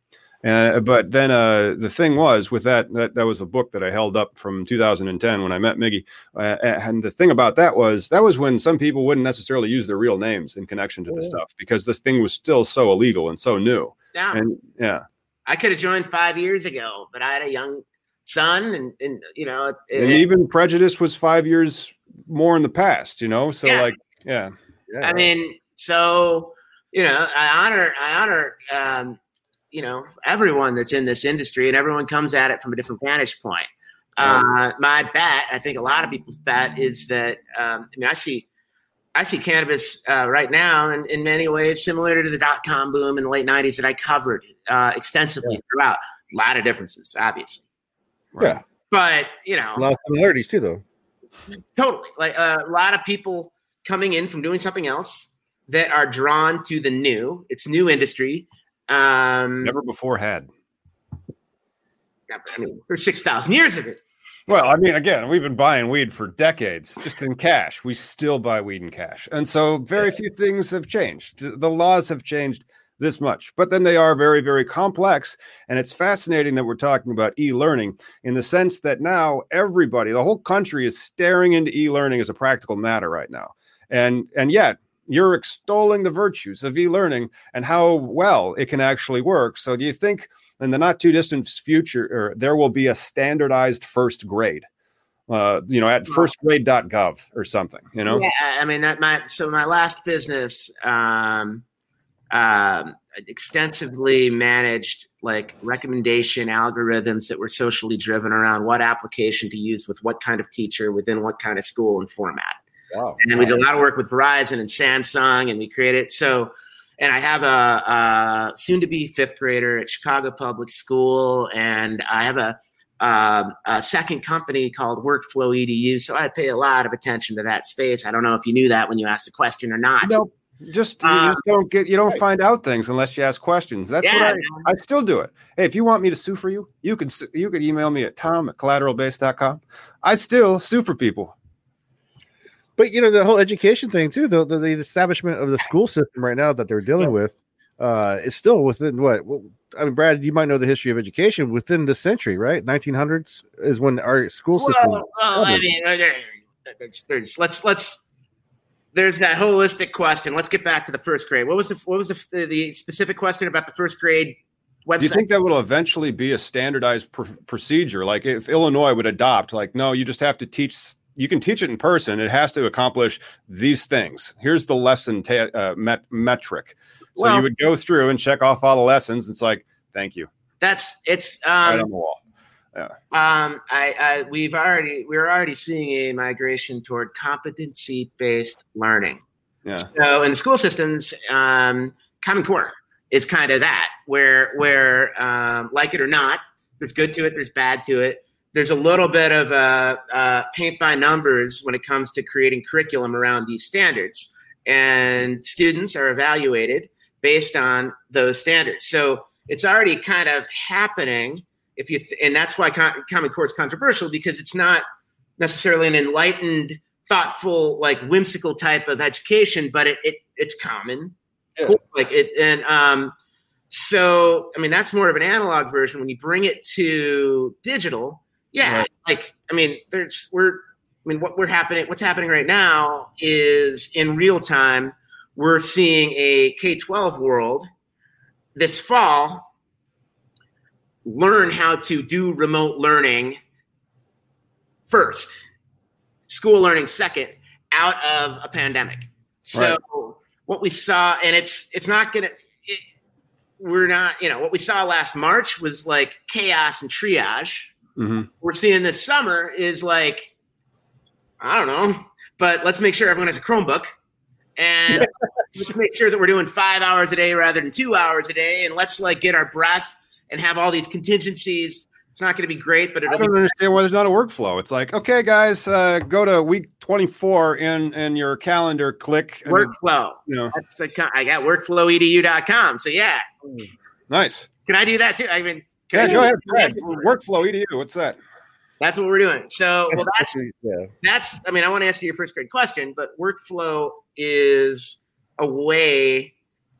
[SPEAKER 3] Uh, but then uh, the thing was with that, that, that was a book that I held up from 2010 when I met Miggy. Uh, and the thing about that was that was when some people wouldn't necessarily use their real names in connection to this
[SPEAKER 4] Yeah.
[SPEAKER 3] stuff because this thing was still so illegal and so new.
[SPEAKER 5] Yeah.
[SPEAKER 3] And yeah,
[SPEAKER 5] I could have joined five years ago, but I had a young son, and, and you know, it,
[SPEAKER 3] and even prejudice was five years more in the past, you know? So
[SPEAKER 5] Yeah.
[SPEAKER 3] like, yeah.
[SPEAKER 4] Yeah.
[SPEAKER 5] I mean, so you know, I honor, I honor, um, you know, everyone that's in this industry, and everyone comes at it from a different vantage point. Uh, my bet, I think a lot of people's bet is that, um, I mean, I see, I see cannabis uh, right now in, in many ways similar to the dot com boom in the late '90s that I covered uh, extensively throughout. A lot of differences, obviously,
[SPEAKER 4] yeah,
[SPEAKER 5] but you know,
[SPEAKER 4] a lot of similarities too, though.
[SPEAKER 5] totally. Like uh, a lot of people coming in from doing something else that are drawn to the new. It's new industry um
[SPEAKER 3] Never before had.
[SPEAKER 5] I mean, there's six thousand years of it.
[SPEAKER 3] Well, I mean, again, we've been buying weed for decades, just in cash. We still buy weed in cash, and so very few things have changed. The laws have changed this much, but then they are very, very complex. And it's fascinating that we're talking about e-learning in the sense that now everybody, the whole country, is staring into e-learning as a practical matter right now, and and yet you're extolling the virtues of e-learning and how well it can actually work. So, do you think? in the not too distant future, or there will be a standardized first grade. Uh, you know, at firstgrade.gov or something. You know,
[SPEAKER 5] yeah. I mean, that my so my last business um, um, extensively managed like recommendation algorithms that were socially driven around what application to use with what kind of teacher within what kind of school and format. Wow. And we did a lot of work with Verizon and Samsung, and we created so and I have a, a soon to be fifth grader at Chicago Public School, and I have a, um, a second company called Workflow EDU. So I pay a lot of attention to that space. I don't know if you knew that when you asked the question or not.
[SPEAKER 3] Nope. Just you uh, just don't get you don't find out things unless you ask questions. That's yeah, what I, I still do it. Hey, if you want me to sue for you, you can you can email me at tom at collateralbase.com. I still sue for people.
[SPEAKER 4] But you know the whole education thing too. The, the, the establishment of the school system right now that they're dealing yeah. with uh, is still within what? Well, I mean, Brad, you might know the history of education within the century, right? 1900s is when our school system. Well, well I mean,
[SPEAKER 5] there's, there's, let's let's there's that holistic question. Let's get back to the first grade. What was the what was the, the specific question about the first grade
[SPEAKER 3] Website. Do you think that will eventually be a standardized pr- procedure? Like if Illinois would adopt, like, no, you just have to teach you can teach it in person. It has to accomplish these things. Here's the lesson ta- uh, met- metric. So well, you would go through and check off all the lessons. It's like, thank you.
[SPEAKER 5] That's it's um, right on the wall. Yeah. Um, I, I we've already we're already seeing a migration toward competency based learning. Yeah. So in the school systems, um, Common Core is kind of that, where where um, like it or not, there's good to it, there's bad to it there's a little bit of uh, uh, paint by numbers when it comes to creating curriculum around these standards. And students are evaluated based on those standards. So it's already kind of happening. If you th- and that's why Common Core is controversial because it's not necessarily an enlightened, thoughtful, like whimsical type of education, but it, it it's common. Yeah. Like it and um, so I mean that's more of an analog version. When you bring it to digital, yeah, right. like I mean, there's we're I mean what we're happening what's happening right now is in real time we're seeing a K-12 world this fall learn how to do remote learning first, school learning second out of a pandemic. So right. what we saw and it's it's not going to we're not, you know, what we saw last March was like chaos and triage mm-hmm. we're seeing this summer is like, I don't know, but let's make sure everyone has a Chromebook and let's make sure that we're doing five hours a day rather than two hours a day. And let's like get our breath and have all these contingencies. It's not going to be great, but
[SPEAKER 3] I don't
[SPEAKER 5] be-
[SPEAKER 3] understand why there's not a workflow. It's like, okay, guys, uh, go to week 24 in in your calendar. Click
[SPEAKER 5] workflow. You know, That's I got workflowedu.com. So yeah,
[SPEAKER 3] nice.
[SPEAKER 5] Can I do that too? I mean,
[SPEAKER 3] yeah, go ahead. Go ahead. Workflow EDU. What's that?
[SPEAKER 5] That's what we're doing. So, well, that's yeah. that's. I mean, I want to answer your first grade question, but workflow is a way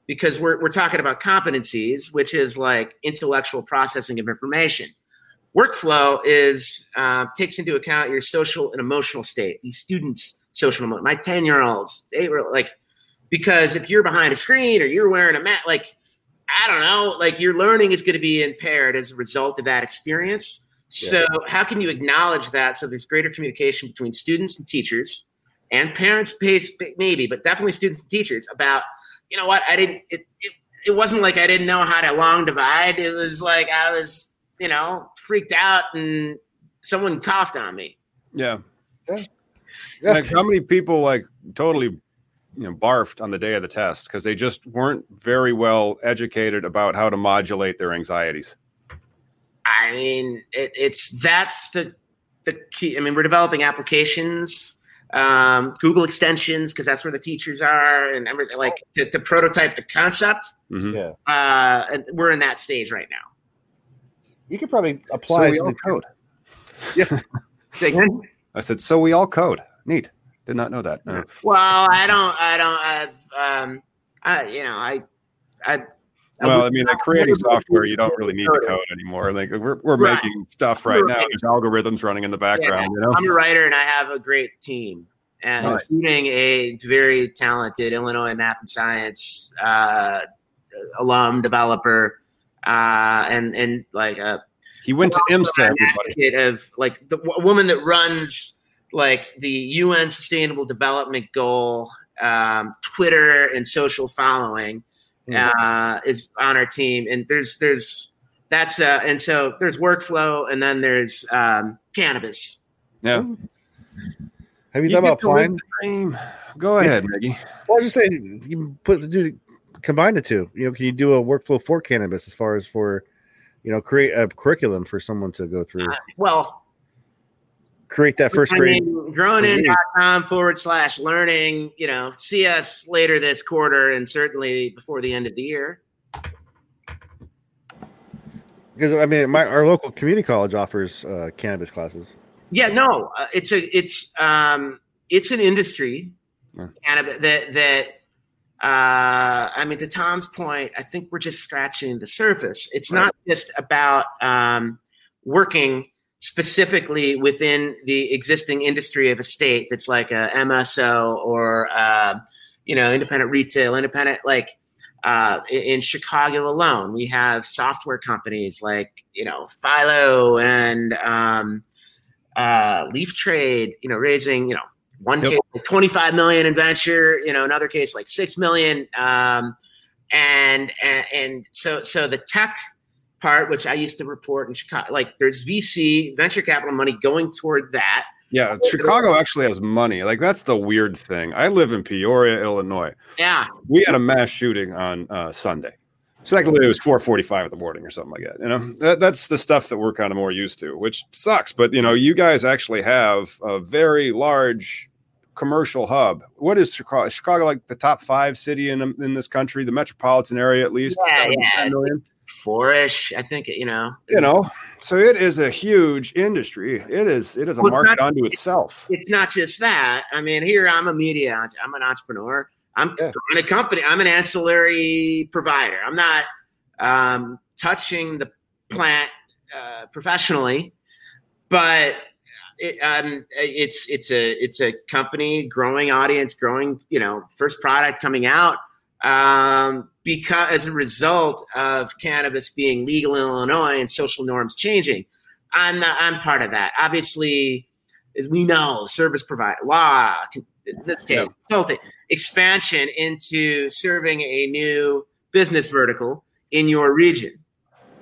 [SPEAKER 5] because we're we're talking about competencies, which is like intellectual processing of information. Workflow is uh, takes into account your social and emotional state. These students' social, my ten year olds, they were like, because if you're behind a screen or you're wearing a mat, like I don't know, like your learning is going to be impaired as a result of that experience. Yeah. So, how can you acknowledge that so there's greater communication between students and teachers and parents, maybe, but definitely students and teachers about, you know what, I didn't, it, it, it wasn't like I didn't know how to long divide. It was like I was, you know, freaked out and someone coughed on me.
[SPEAKER 3] Yeah. Yeah. yeah. Like how many people like totally you know barfed on the day of the test because they just weren't very well educated about how to modulate their anxieties
[SPEAKER 5] i mean it, it's that's the the key i mean we're developing applications um, google extensions because that's where the teachers are and everything like to, to prototype the concept mm-hmm. yeah uh, and we're in that stage right now
[SPEAKER 4] You could probably
[SPEAKER 3] So
[SPEAKER 4] apply
[SPEAKER 3] we
[SPEAKER 4] some
[SPEAKER 3] all code.
[SPEAKER 5] Say again?
[SPEAKER 3] I said, so we all code. Neat. Did not know that. No.
[SPEAKER 5] Well, I don't. I don't. I've, um, I, you know, I, I.
[SPEAKER 3] Well, I mean, like creating software, you don't really need to code anymore. Like we're, we're
[SPEAKER 5] Right.
[SPEAKER 3] making stuff right now. There's algorithms running in the background. You know,
[SPEAKER 5] I'm a writer and I have a great team, and
[SPEAKER 3] Nice.
[SPEAKER 5] including a very talented Illinois math and science uh, alum developer, uh, and and like a
[SPEAKER 3] he went to IMSA.
[SPEAKER 5] Of like the w- woman that runs like the UN Sustainable Development Goal, um, Twitter and social following uh, is on our team, and there's there's that's uh, and so there's workflow, and then there's um, cannabis.
[SPEAKER 3] Yeah.
[SPEAKER 4] Have you,
[SPEAKER 3] You
[SPEAKER 4] thought about
[SPEAKER 3] get
[SPEAKER 4] applying?
[SPEAKER 3] the dream. Go ahead, Maggie.
[SPEAKER 4] Well, I was just saying, you can put the do combine the two. You know, can you do a workflow for cannabis as far as for, you know, create a curriculum for someone to go through,
[SPEAKER 5] Well,
[SPEAKER 4] create that first grade.
[SPEAKER 5] mean, grownin.com forward slash learning. You know, see us later this quarter, and certainly before the end of the year.
[SPEAKER 4] Because I mean, my our local community college offers uh, cannabis classes.
[SPEAKER 5] Yeah, no, uh, it's a it's um it's an industry,
[SPEAKER 3] Yeah.
[SPEAKER 5] cannabis that that uh I mean to Tom's point, I think we're just scratching the surface. It's
[SPEAKER 3] Right.
[SPEAKER 5] not just about um working specifically within the existing industry of a state that's like a MSO or uh, you know independent retail, independent like uh, in, Chicago alone, we have software companies like you know Philo and um, uh, Leaf Trade, you know, raising, you know, one
[SPEAKER 3] Yep.
[SPEAKER 5] case like 25 million in venture, you know, another case like 6 million. Um, and, and, and so, so the tech part, which I used to report in Chicago, like there's VC venture capital money going toward that.
[SPEAKER 3] Yeah, Chicago actually has money. Like that's the weird thing. I live in Peoria, Illinois.
[SPEAKER 5] Yeah.
[SPEAKER 3] We had a mass shooting on uh, Sunday. Secondly, it was 4:45 in the morning or something like that. You know, that, that's the stuff that we're kind of more used to, which sucks. But you know, you guys actually have a very large commercial hub. What is Chicago? Is Chicago like the top five city in in this country, the metropolitan area at least.
[SPEAKER 5] Yeah, yeah.
[SPEAKER 3] 10 million?
[SPEAKER 5] Four-ish, I think, you know,
[SPEAKER 3] You know, so it is a huge industry. It is it is a
[SPEAKER 5] Well,
[SPEAKER 3] market
[SPEAKER 5] not-
[SPEAKER 3] unto itself.
[SPEAKER 5] it's not just that. I mean, here I'm a media, I'm an entrepreneur. I'm
[SPEAKER 3] Yeah.
[SPEAKER 5] a company. I'm an ancillary provider. I'm not um, touching the plant uh, professionally, but it, um, it's it's a it's a company, growing audience, growing you know first product coming out um, because as a result of cannabis being legal in Illinois and social norms changing. I'm not, I'm part of that. Obviously, as we know, service provider, law, in this case,
[SPEAKER 3] Yeah.
[SPEAKER 5] consulting, expansion into serving a new business vertical in your region.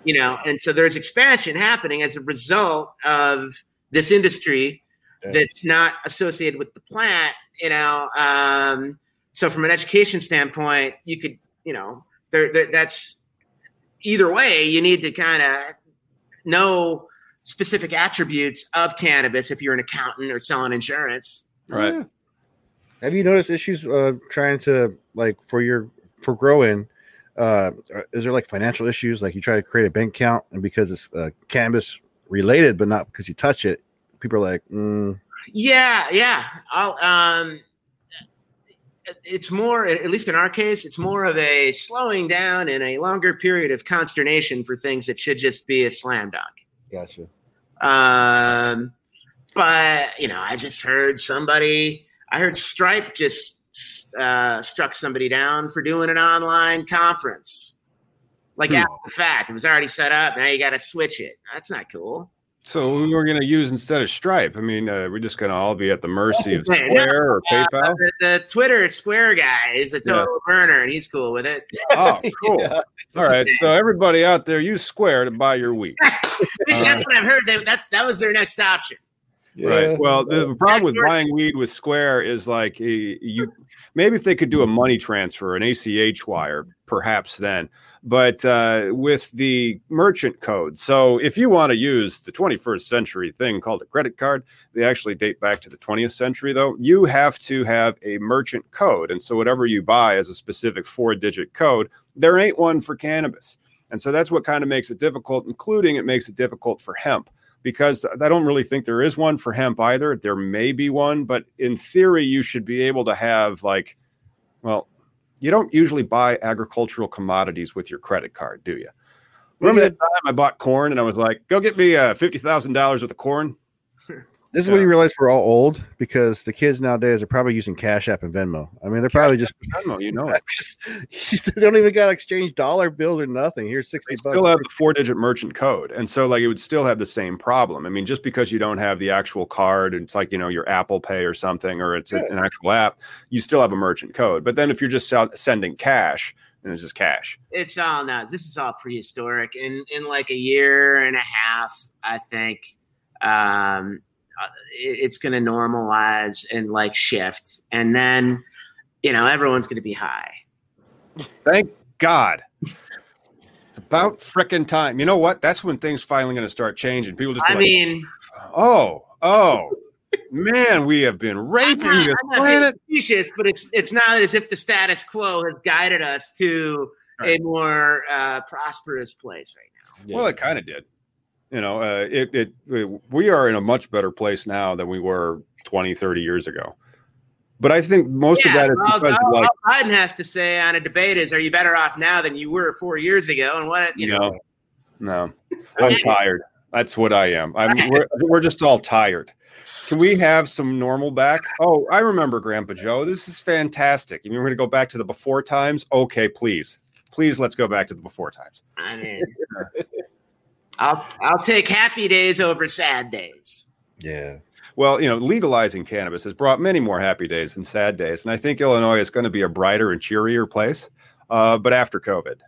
[SPEAKER 5] You know, and so there's expansion happening as a result of this industry
[SPEAKER 4] Yeah.
[SPEAKER 5] that's not associated with the plant. You know, um, so from an education standpoint, you could, you know, there, there that's either way. You need to kind of know specific attributes of cannabis if you're an accountant or selling insurance.
[SPEAKER 3] Right.
[SPEAKER 4] Have you noticed issues uh, trying to like for your for growing? Uh, is there like financial issues? Like you try to create a bank account and because it's uh, cannabis related, but not because you touch it, people are like, mm,
[SPEAKER 5] Yeah, yeah. I'll, um, it's more, at least in our case, it's more of a slowing down and a longer period of consternation for things that should just be a slam dunk.
[SPEAKER 4] "Gotcha."
[SPEAKER 5] Um, but you know, I just heard somebody. I heard Stripe just uh, struck somebody down for doing an online conference. Like
[SPEAKER 3] Hmm.
[SPEAKER 5] after the fact, it was already set up. Now you got to switch it. That's not cool.
[SPEAKER 3] So we we're going to use instead of Stripe. I mean, uh, we're just going to all be at the mercy of
[SPEAKER 5] Yeah.
[SPEAKER 3] Square or
[SPEAKER 5] Uh,
[SPEAKER 3] PayPal.
[SPEAKER 5] the, the Twitter Square guy is a total burner, and he's cool with it.
[SPEAKER 3] Oh, cool.
[SPEAKER 4] Yeah.
[SPEAKER 3] All right. So everybody out there, use Square to buy your weed.
[SPEAKER 5] that's what I've heard. They, that's that was their next option.
[SPEAKER 3] Right. Well, the, the problem with buying weed with Square is like you maybe if they could do a money transfer, an ACH wire, perhaps then. But uh, with the merchant code, so if you want to use the 21st century thing called a credit card, they actually date back to the 20th century, though. You have to have a merchant code, and so whatever you buy is a specific four-digit code. There ain't one for cannabis. And so that's what kind of makes it difficult, including it makes it difficult for hemp because I don't really think there is one for hemp either. There may be one, but in theory, you should be able to have like, well, you don't usually buy agricultural commodities with your credit card, do you? Remember that time I bought corn and I was like, go get me uh, $50,000 worth of corn?
[SPEAKER 4] This is when you realize we're all old because the kids nowadays are probably using Cash App and Venmo. I mean, they're probably just,
[SPEAKER 3] Venmo, you know
[SPEAKER 4] just they don't even got to exchange dollar bills or nothing. Here's sixty
[SPEAKER 3] They
[SPEAKER 4] bucks.
[SPEAKER 3] still have the four digit merchant code. And so, like, it would still have the same problem. I mean, just because you don't have the actual card, and it's like, you know, your Apple Pay or something, or it's a- an actual app, you still have a merchant code. But then if you're just sell- sending cash, then it's just cash.
[SPEAKER 5] It's all now. This is all prehistoric. In in like a year and a half, I think um, it, it's going to normalize and like shift, and then you know everyone's going to be high.
[SPEAKER 3] Thank God. It's about frickin' time. You know what? That's when things finally going to start changing. People just.
[SPEAKER 5] I
[SPEAKER 3] like,
[SPEAKER 5] mean,
[SPEAKER 3] oh, oh, man, we have been
[SPEAKER 5] I'm
[SPEAKER 3] raping
[SPEAKER 5] not,
[SPEAKER 3] this
[SPEAKER 5] I'm
[SPEAKER 3] planet.
[SPEAKER 5] but it's it's not as if the status quo has guided us to
[SPEAKER 3] Right.
[SPEAKER 5] a more uh, prosperous place right now.
[SPEAKER 3] Well, it kind of did. You know, uh, it, it, it- we are in a much better place now than we were 20, 30 years ago. But I think most of that is
[SPEAKER 5] all,
[SPEAKER 3] because,
[SPEAKER 5] all-
[SPEAKER 3] like,
[SPEAKER 5] all Biden has to say on a debate is, "Are you better off now than you were four years ago?" And what you know,
[SPEAKER 3] know, no, I'm tired. That's what I am. I'm. We're, we're just all tired. Can we have some normal back? Oh, I remember Grandpa Joe. This is fantastic. You mean we're going to go back to the before times? Okay, please, please, let's go back to the before times.
[SPEAKER 5] I mean, I'll I'll take happy days over sad days.
[SPEAKER 4] Yeah.
[SPEAKER 3] Well, you know, legalizing cannabis has brought many more happy days than sad days, and I think Illinois is going to be a brighter and cheerier place. Uh, but after COVID,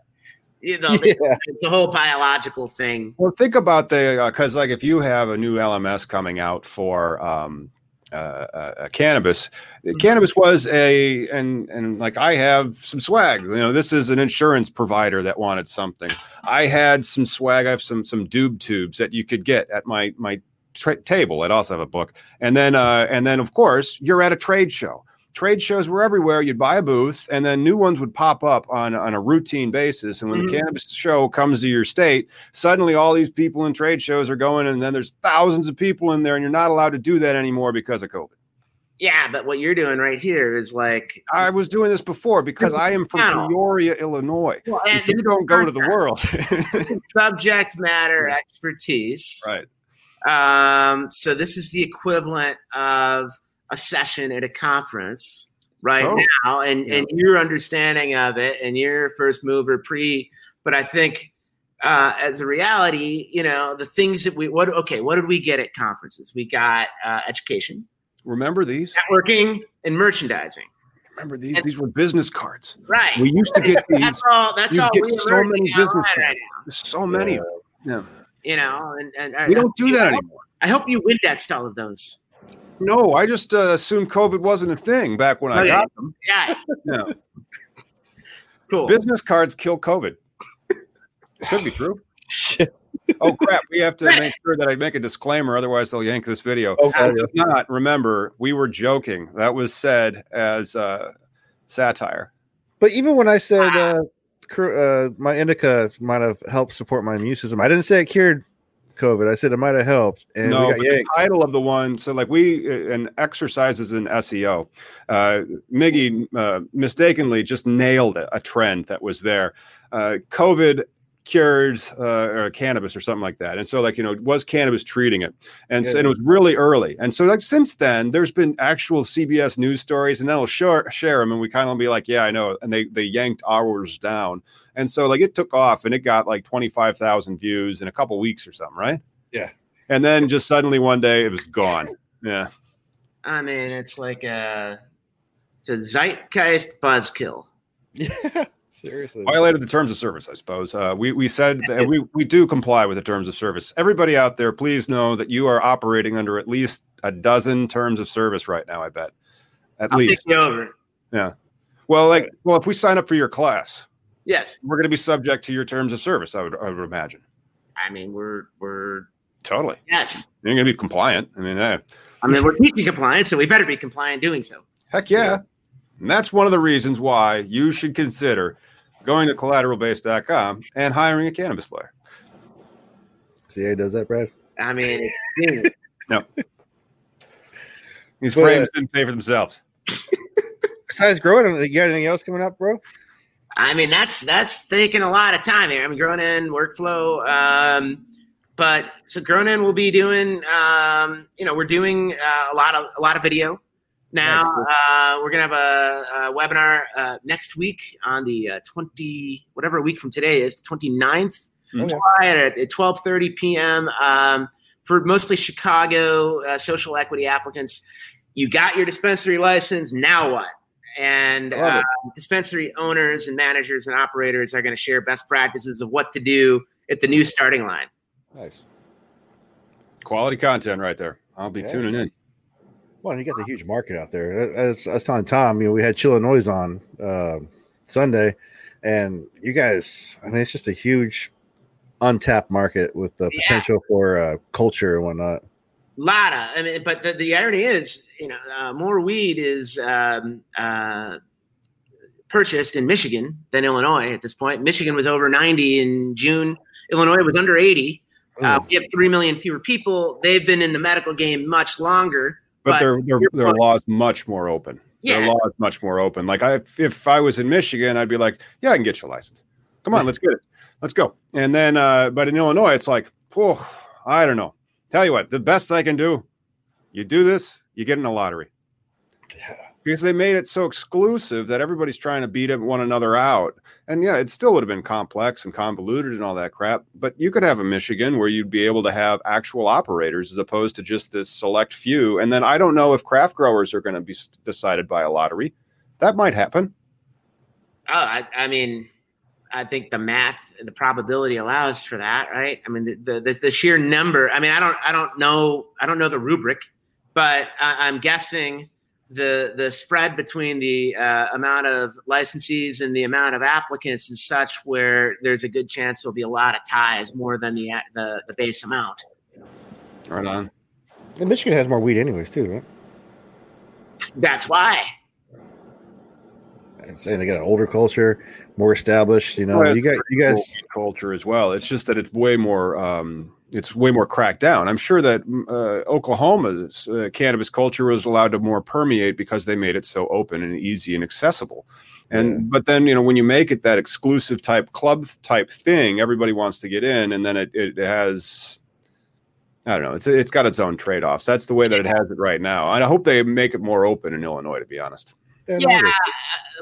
[SPEAKER 5] You know, the, it's a whole biological thing.
[SPEAKER 3] Well, think about the because like if you have a new LMS coming out for um, uh, uh, uh, cannabis, cannabis was a and and like I have some swag. You know, this is an insurance provider that wanted something. I had some swag. I have some some doob tubes that you could get at my my tra- table. I'd also have a book, and then uh, and then of course you're at a trade show. Trade shows were everywhere. You'd buy a booth, and then new ones would pop up on on a routine basis. And when
[SPEAKER 5] Mhm.
[SPEAKER 3] the cannabis show comes to your state, suddenly all these people in trade shows are going, and then there's thousands of people in there, and you're not allowed to do that anymore because of COVID.
[SPEAKER 5] Yeah, but what you're doing right here is like
[SPEAKER 3] I was doing this before because I am from
[SPEAKER 5] Wow.
[SPEAKER 3] Peoria, Illinois.
[SPEAKER 5] well, and
[SPEAKER 3] If you don't go to the world,
[SPEAKER 5] subject matter expertise.
[SPEAKER 3] right?
[SPEAKER 5] Um, so this is the equivalent of a session at a conference right
[SPEAKER 3] Oh.
[SPEAKER 5] now, and and your understanding of it, and your first mover pre. But I think uh, as a reality, you know, the things that we what okay, what did we get at conferences? We got uh, education,
[SPEAKER 3] Remember these?
[SPEAKER 5] networking, and merchandising.
[SPEAKER 3] Remember these? These were business cards.
[SPEAKER 5] Right.
[SPEAKER 3] We used to get these.
[SPEAKER 5] That's all. That's all.
[SPEAKER 3] get
[SPEAKER 5] we
[SPEAKER 3] so many business
[SPEAKER 5] right
[SPEAKER 3] so many. of them. Yeah.
[SPEAKER 5] You know, and, and
[SPEAKER 3] We don't do that anymore.
[SPEAKER 5] I hope you indexed all of those.
[SPEAKER 3] No, I just uh, assumed COVID wasn't a thing back when I
[SPEAKER 5] Okay.
[SPEAKER 3] got them.
[SPEAKER 5] Yeah.
[SPEAKER 3] Yeah.
[SPEAKER 5] Cool.
[SPEAKER 3] Business cards kill COVID. Could be true. Oh crap! We have to make sure that I make a disclaimer, otherwise they'll yank this video.
[SPEAKER 4] Okay.
[SPEAKER 3] If not, remember we were joking. That was said as uh, satire.
[SPEAKER 4] But even when I said uh, cur- uh, my indica might have helped support my immune system, I didn't say it cured COVID. I said it might have helped, and
[SPEAKER 3] no, the title of the one. So, like we uh, and exercises in SEO. Uh, Miggy uh, mistakenly just nailed a, a trend that was there. Uh, COVID cures uh, or cannabis or something like that. And so, like you know, was cannabis treating it? And, so, and it was really early. And so, like since then, there's been actual CBS news stories, and then they'll share share them, and we kind of be like, yeah, I know. And they they yanked ours down. And so, like it took off, and it got like twenty five thousand views in a couple weeks or something, right?
[SPEAKER 4] Yeah.
[SPEAKER 3] And then just suddenly one day it was gone. Yeah.
[SPEAKER 5] I mean, it's like a it's a zeitgeist buzzkill.
[SPEAKER 4] Yeah, seriously.
[SPEAKER 3] Violated the terms of service, I suppose. Uh, we we said that we we do comply with the terms of service. Everybody out there, please know that you are operating under at least a dozen terms of service right now. I bet, at
[SPEAKER 5] I'll
[SPEAKER 3] least.
[SPEAKER 5] take you over.
[SPEAKER 3] Well, like, well, if we sign up for your class,
[SPEAKER 5] Yes,
[SPEAKER 3] we're going to be subject to your terms of service. I would I would imagine.
[SPEAKER 5] I mean we're we're
[SPEAKER 3] Totally,
[SPEAKER 5] yes.
[SPEAKER 3] you're going to be compliant. I mean, eh,
[SPEAKER 5] I mean we're teaching compliance, so we better be compliant doing so.
[SPEAKER 3] heck yeah. And that's one of the reasons why you should consider going to collateralbase.com and hiring a cannabis player.
[SPEAKER 4] CA does that, Brad?
[SPEAKER 5] I mean,
[SPEAKER 3] No. These
[SPEAKER 4] But-
[SPEAKER 3] frames didn't pay for themselves.
[SPEAKER 4] Besides growing, you got anything else coming up, bro?
[SPEAKER 5] I mean, that's that's taking a lot of time here. I mean, Grown In workflow. Um, but so Grown In will be doing, um, you know, we're doing uh, a lot of a lot of video now. Uh, we're gonna have a, a webinar uh, next week on the uh, twenty whatever week from today is 29th
[SPEAKER 3] Mhm.
[SPEAKER 5] July at, at twelve thirty p.m. Um, for mostly Chicago uh, social equity applicants. You got your dispensary license. Now what? And uh, dispensary owners and managers and operators are going to share best practices of what to do at the new starting line.
[SPEAKER 4] Nice.
[SPEAKER 3] Quality content right there. I'll be
[SPEAKER 4] Yeah.
[SPEAKER 3] tuning in.
[SPEAKER 4] Well, you got the huge market out there. As I was telling Tom, you know, we had Chillinois on uh, Sunday, and you guys, I mean, it's just a huge untapped market with the
[SPEAKER 5] Yeah.
[SPEAKER 4] potential for uh, culture and whatnot.
[SPEAKER 5] Lotta, i mean but the, the irony is you know uh, more weed is um, uh, purchased in michigan than illinois at this point. Michigan was over 90 in june. Illinois was under 80 uh, we have 3 million fewer people. They've been in the medical game much longer
[SPEAKER 3] But,
[SPEAKER 5] But
[SPEAKER 3] their their,
[SPEAKER 5] you're
[SPEAKER 3] their law is much more open. Their
[SPEAKER 5] Yeah.
[SPEAKER 3] law is much more open. Like I, if I was in Michigan, I'd be like, yeah, I can get your license. Come on, let's get it. Let's go. And then, uh, but in Illinois, it's like, oh, I don't know. Tell you what, the best I can do, you do this, you get in a lottery. Because they made it so exclusive that everybody's trying to beat one another out. And yeah, it still would have been complex and convoluted and all that crap. But you could have a Michigan where you'd be able to have actual operators as opposed to just this select few. And then I don't know if craft growers are going to be decided by a lottery. That might happen.
[SPEAKER 5] oh, I, I mean i think the math and the probability allows for that right i mean the, the, the sheer number i mean i don't i don't know i don't know the rubric but I, i'm guessing the the spread between the uh, amount of licensees and the amount of applicants and such where there's a good chance there'll be a lot of ties more than the the, the base amount.
[SPEAKER 3] Right on.
[SPEAKER 4] And Michigan has more weed, anyways, too, right?
[SPEAKER 5] That's why.
[SPEAKER 4] I'm saying they got an older culture, more established. You know,
[SPEAKER 3] Well,
[SPEAKER 4] you got you
[SPEAKER 3] Cool
[SPEAKER 4] guys.
[SPEAKER 3] culture as well. It's just that it's way more. Um, it's way more cracked down. I'm sure that uh, Oklahoma's uh, cannabis culture was allowed to more permeate because they made it so open and easy and accessible. And
[SPEAKER 4] Yeah.
[SPEAKER 3] but then you know when you make it that exclusive type club type thing, everybody wants to get in, and then it, it has. I don't know. It's it's got its own trade offs. That's the way that it has it right now, and I hope they make it more open in Illinois. To be honest.
[SPEAKER 4] Yeah,
[SPEAKER 5] Yeah,
[SPEAKER 4] they-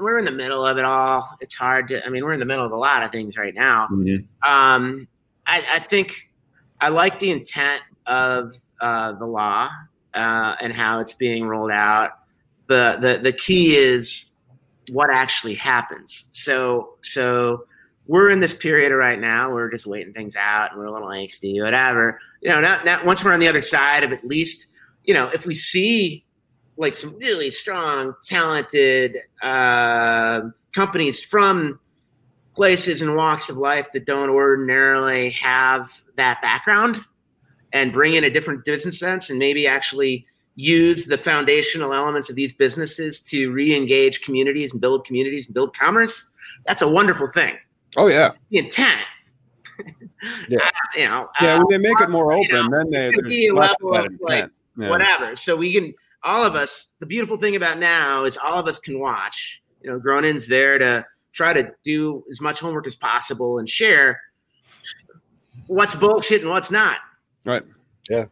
[SPEAKER 5] we're in the middle of it all. It's hard to. I mean, we're in the middle of a lot of things right now.
[SPEAKER 3] Mhm.
[SPEAKER 5] Um, I, I think I like the intent of uh, the law uh, and how it's being rolled out. The, the the key is what actually happens. So so we're in this period right now. We're just waiting things out, and we're a little angsty, whatever. You know, not once we're on the other side of at least, you know, if we see like some really strong, talented uh, companies from places and walks of life that don't ordinarily have that background and bring in a different business sense and maybe actually use the foundational elements of these businesses to re-engage communities and build communities and build commerce that's a wonderful thing
[SPEAKER 3] Oh yeah,
[SPEAKER 5] the intent
[SPEAKER 4] Yeah.
[SPEAKER 5] uh, you know
[SPEAKER 3] yeah.
[SPEAKER 5] uh,
[SPEAKER 3] When they make it more open,
[SPEAKER 5] know,
[SPEAKER 3] then they, there's
[SPEAKER 5] be a
[SPEAKER 3] less
[SPEAKER 5] level
[SPEAKER 3] of
[SPEAKER 5] like.
[SPEAKER 3] Yeah.
[SPEAKER 5] whatever. So we can, all of us, the beautiful thing about now is all of us can watch. You know, Grown In's there to try to do as much homework as possible and share what's bullshit and what's not.
[SPEAKER 3] Right. Yeah.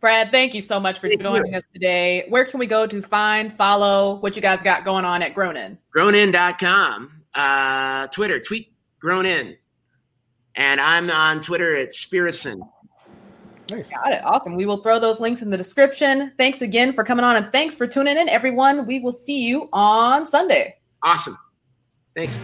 [SPEAKER 2] Brad, thank you so much for
[SPEAKER 5] Thank
[SPEAKER 2] joining us today. Where can we go to find, follow what you guys got going on at Gronin?
[SPEAKER 5] grownin.com, uh, Twitter, tweet Grown In. And I'm on Twitter at Spirrison.
[SPEAKER 4] nice.
[SPEAKER 2] Got it. Awesome. We will throw those links in the description. Thanks again for coming on and thanks for tuning in, everyone. We will see you on Sunday.
[SPEAKER 5] Awesome. Thanks.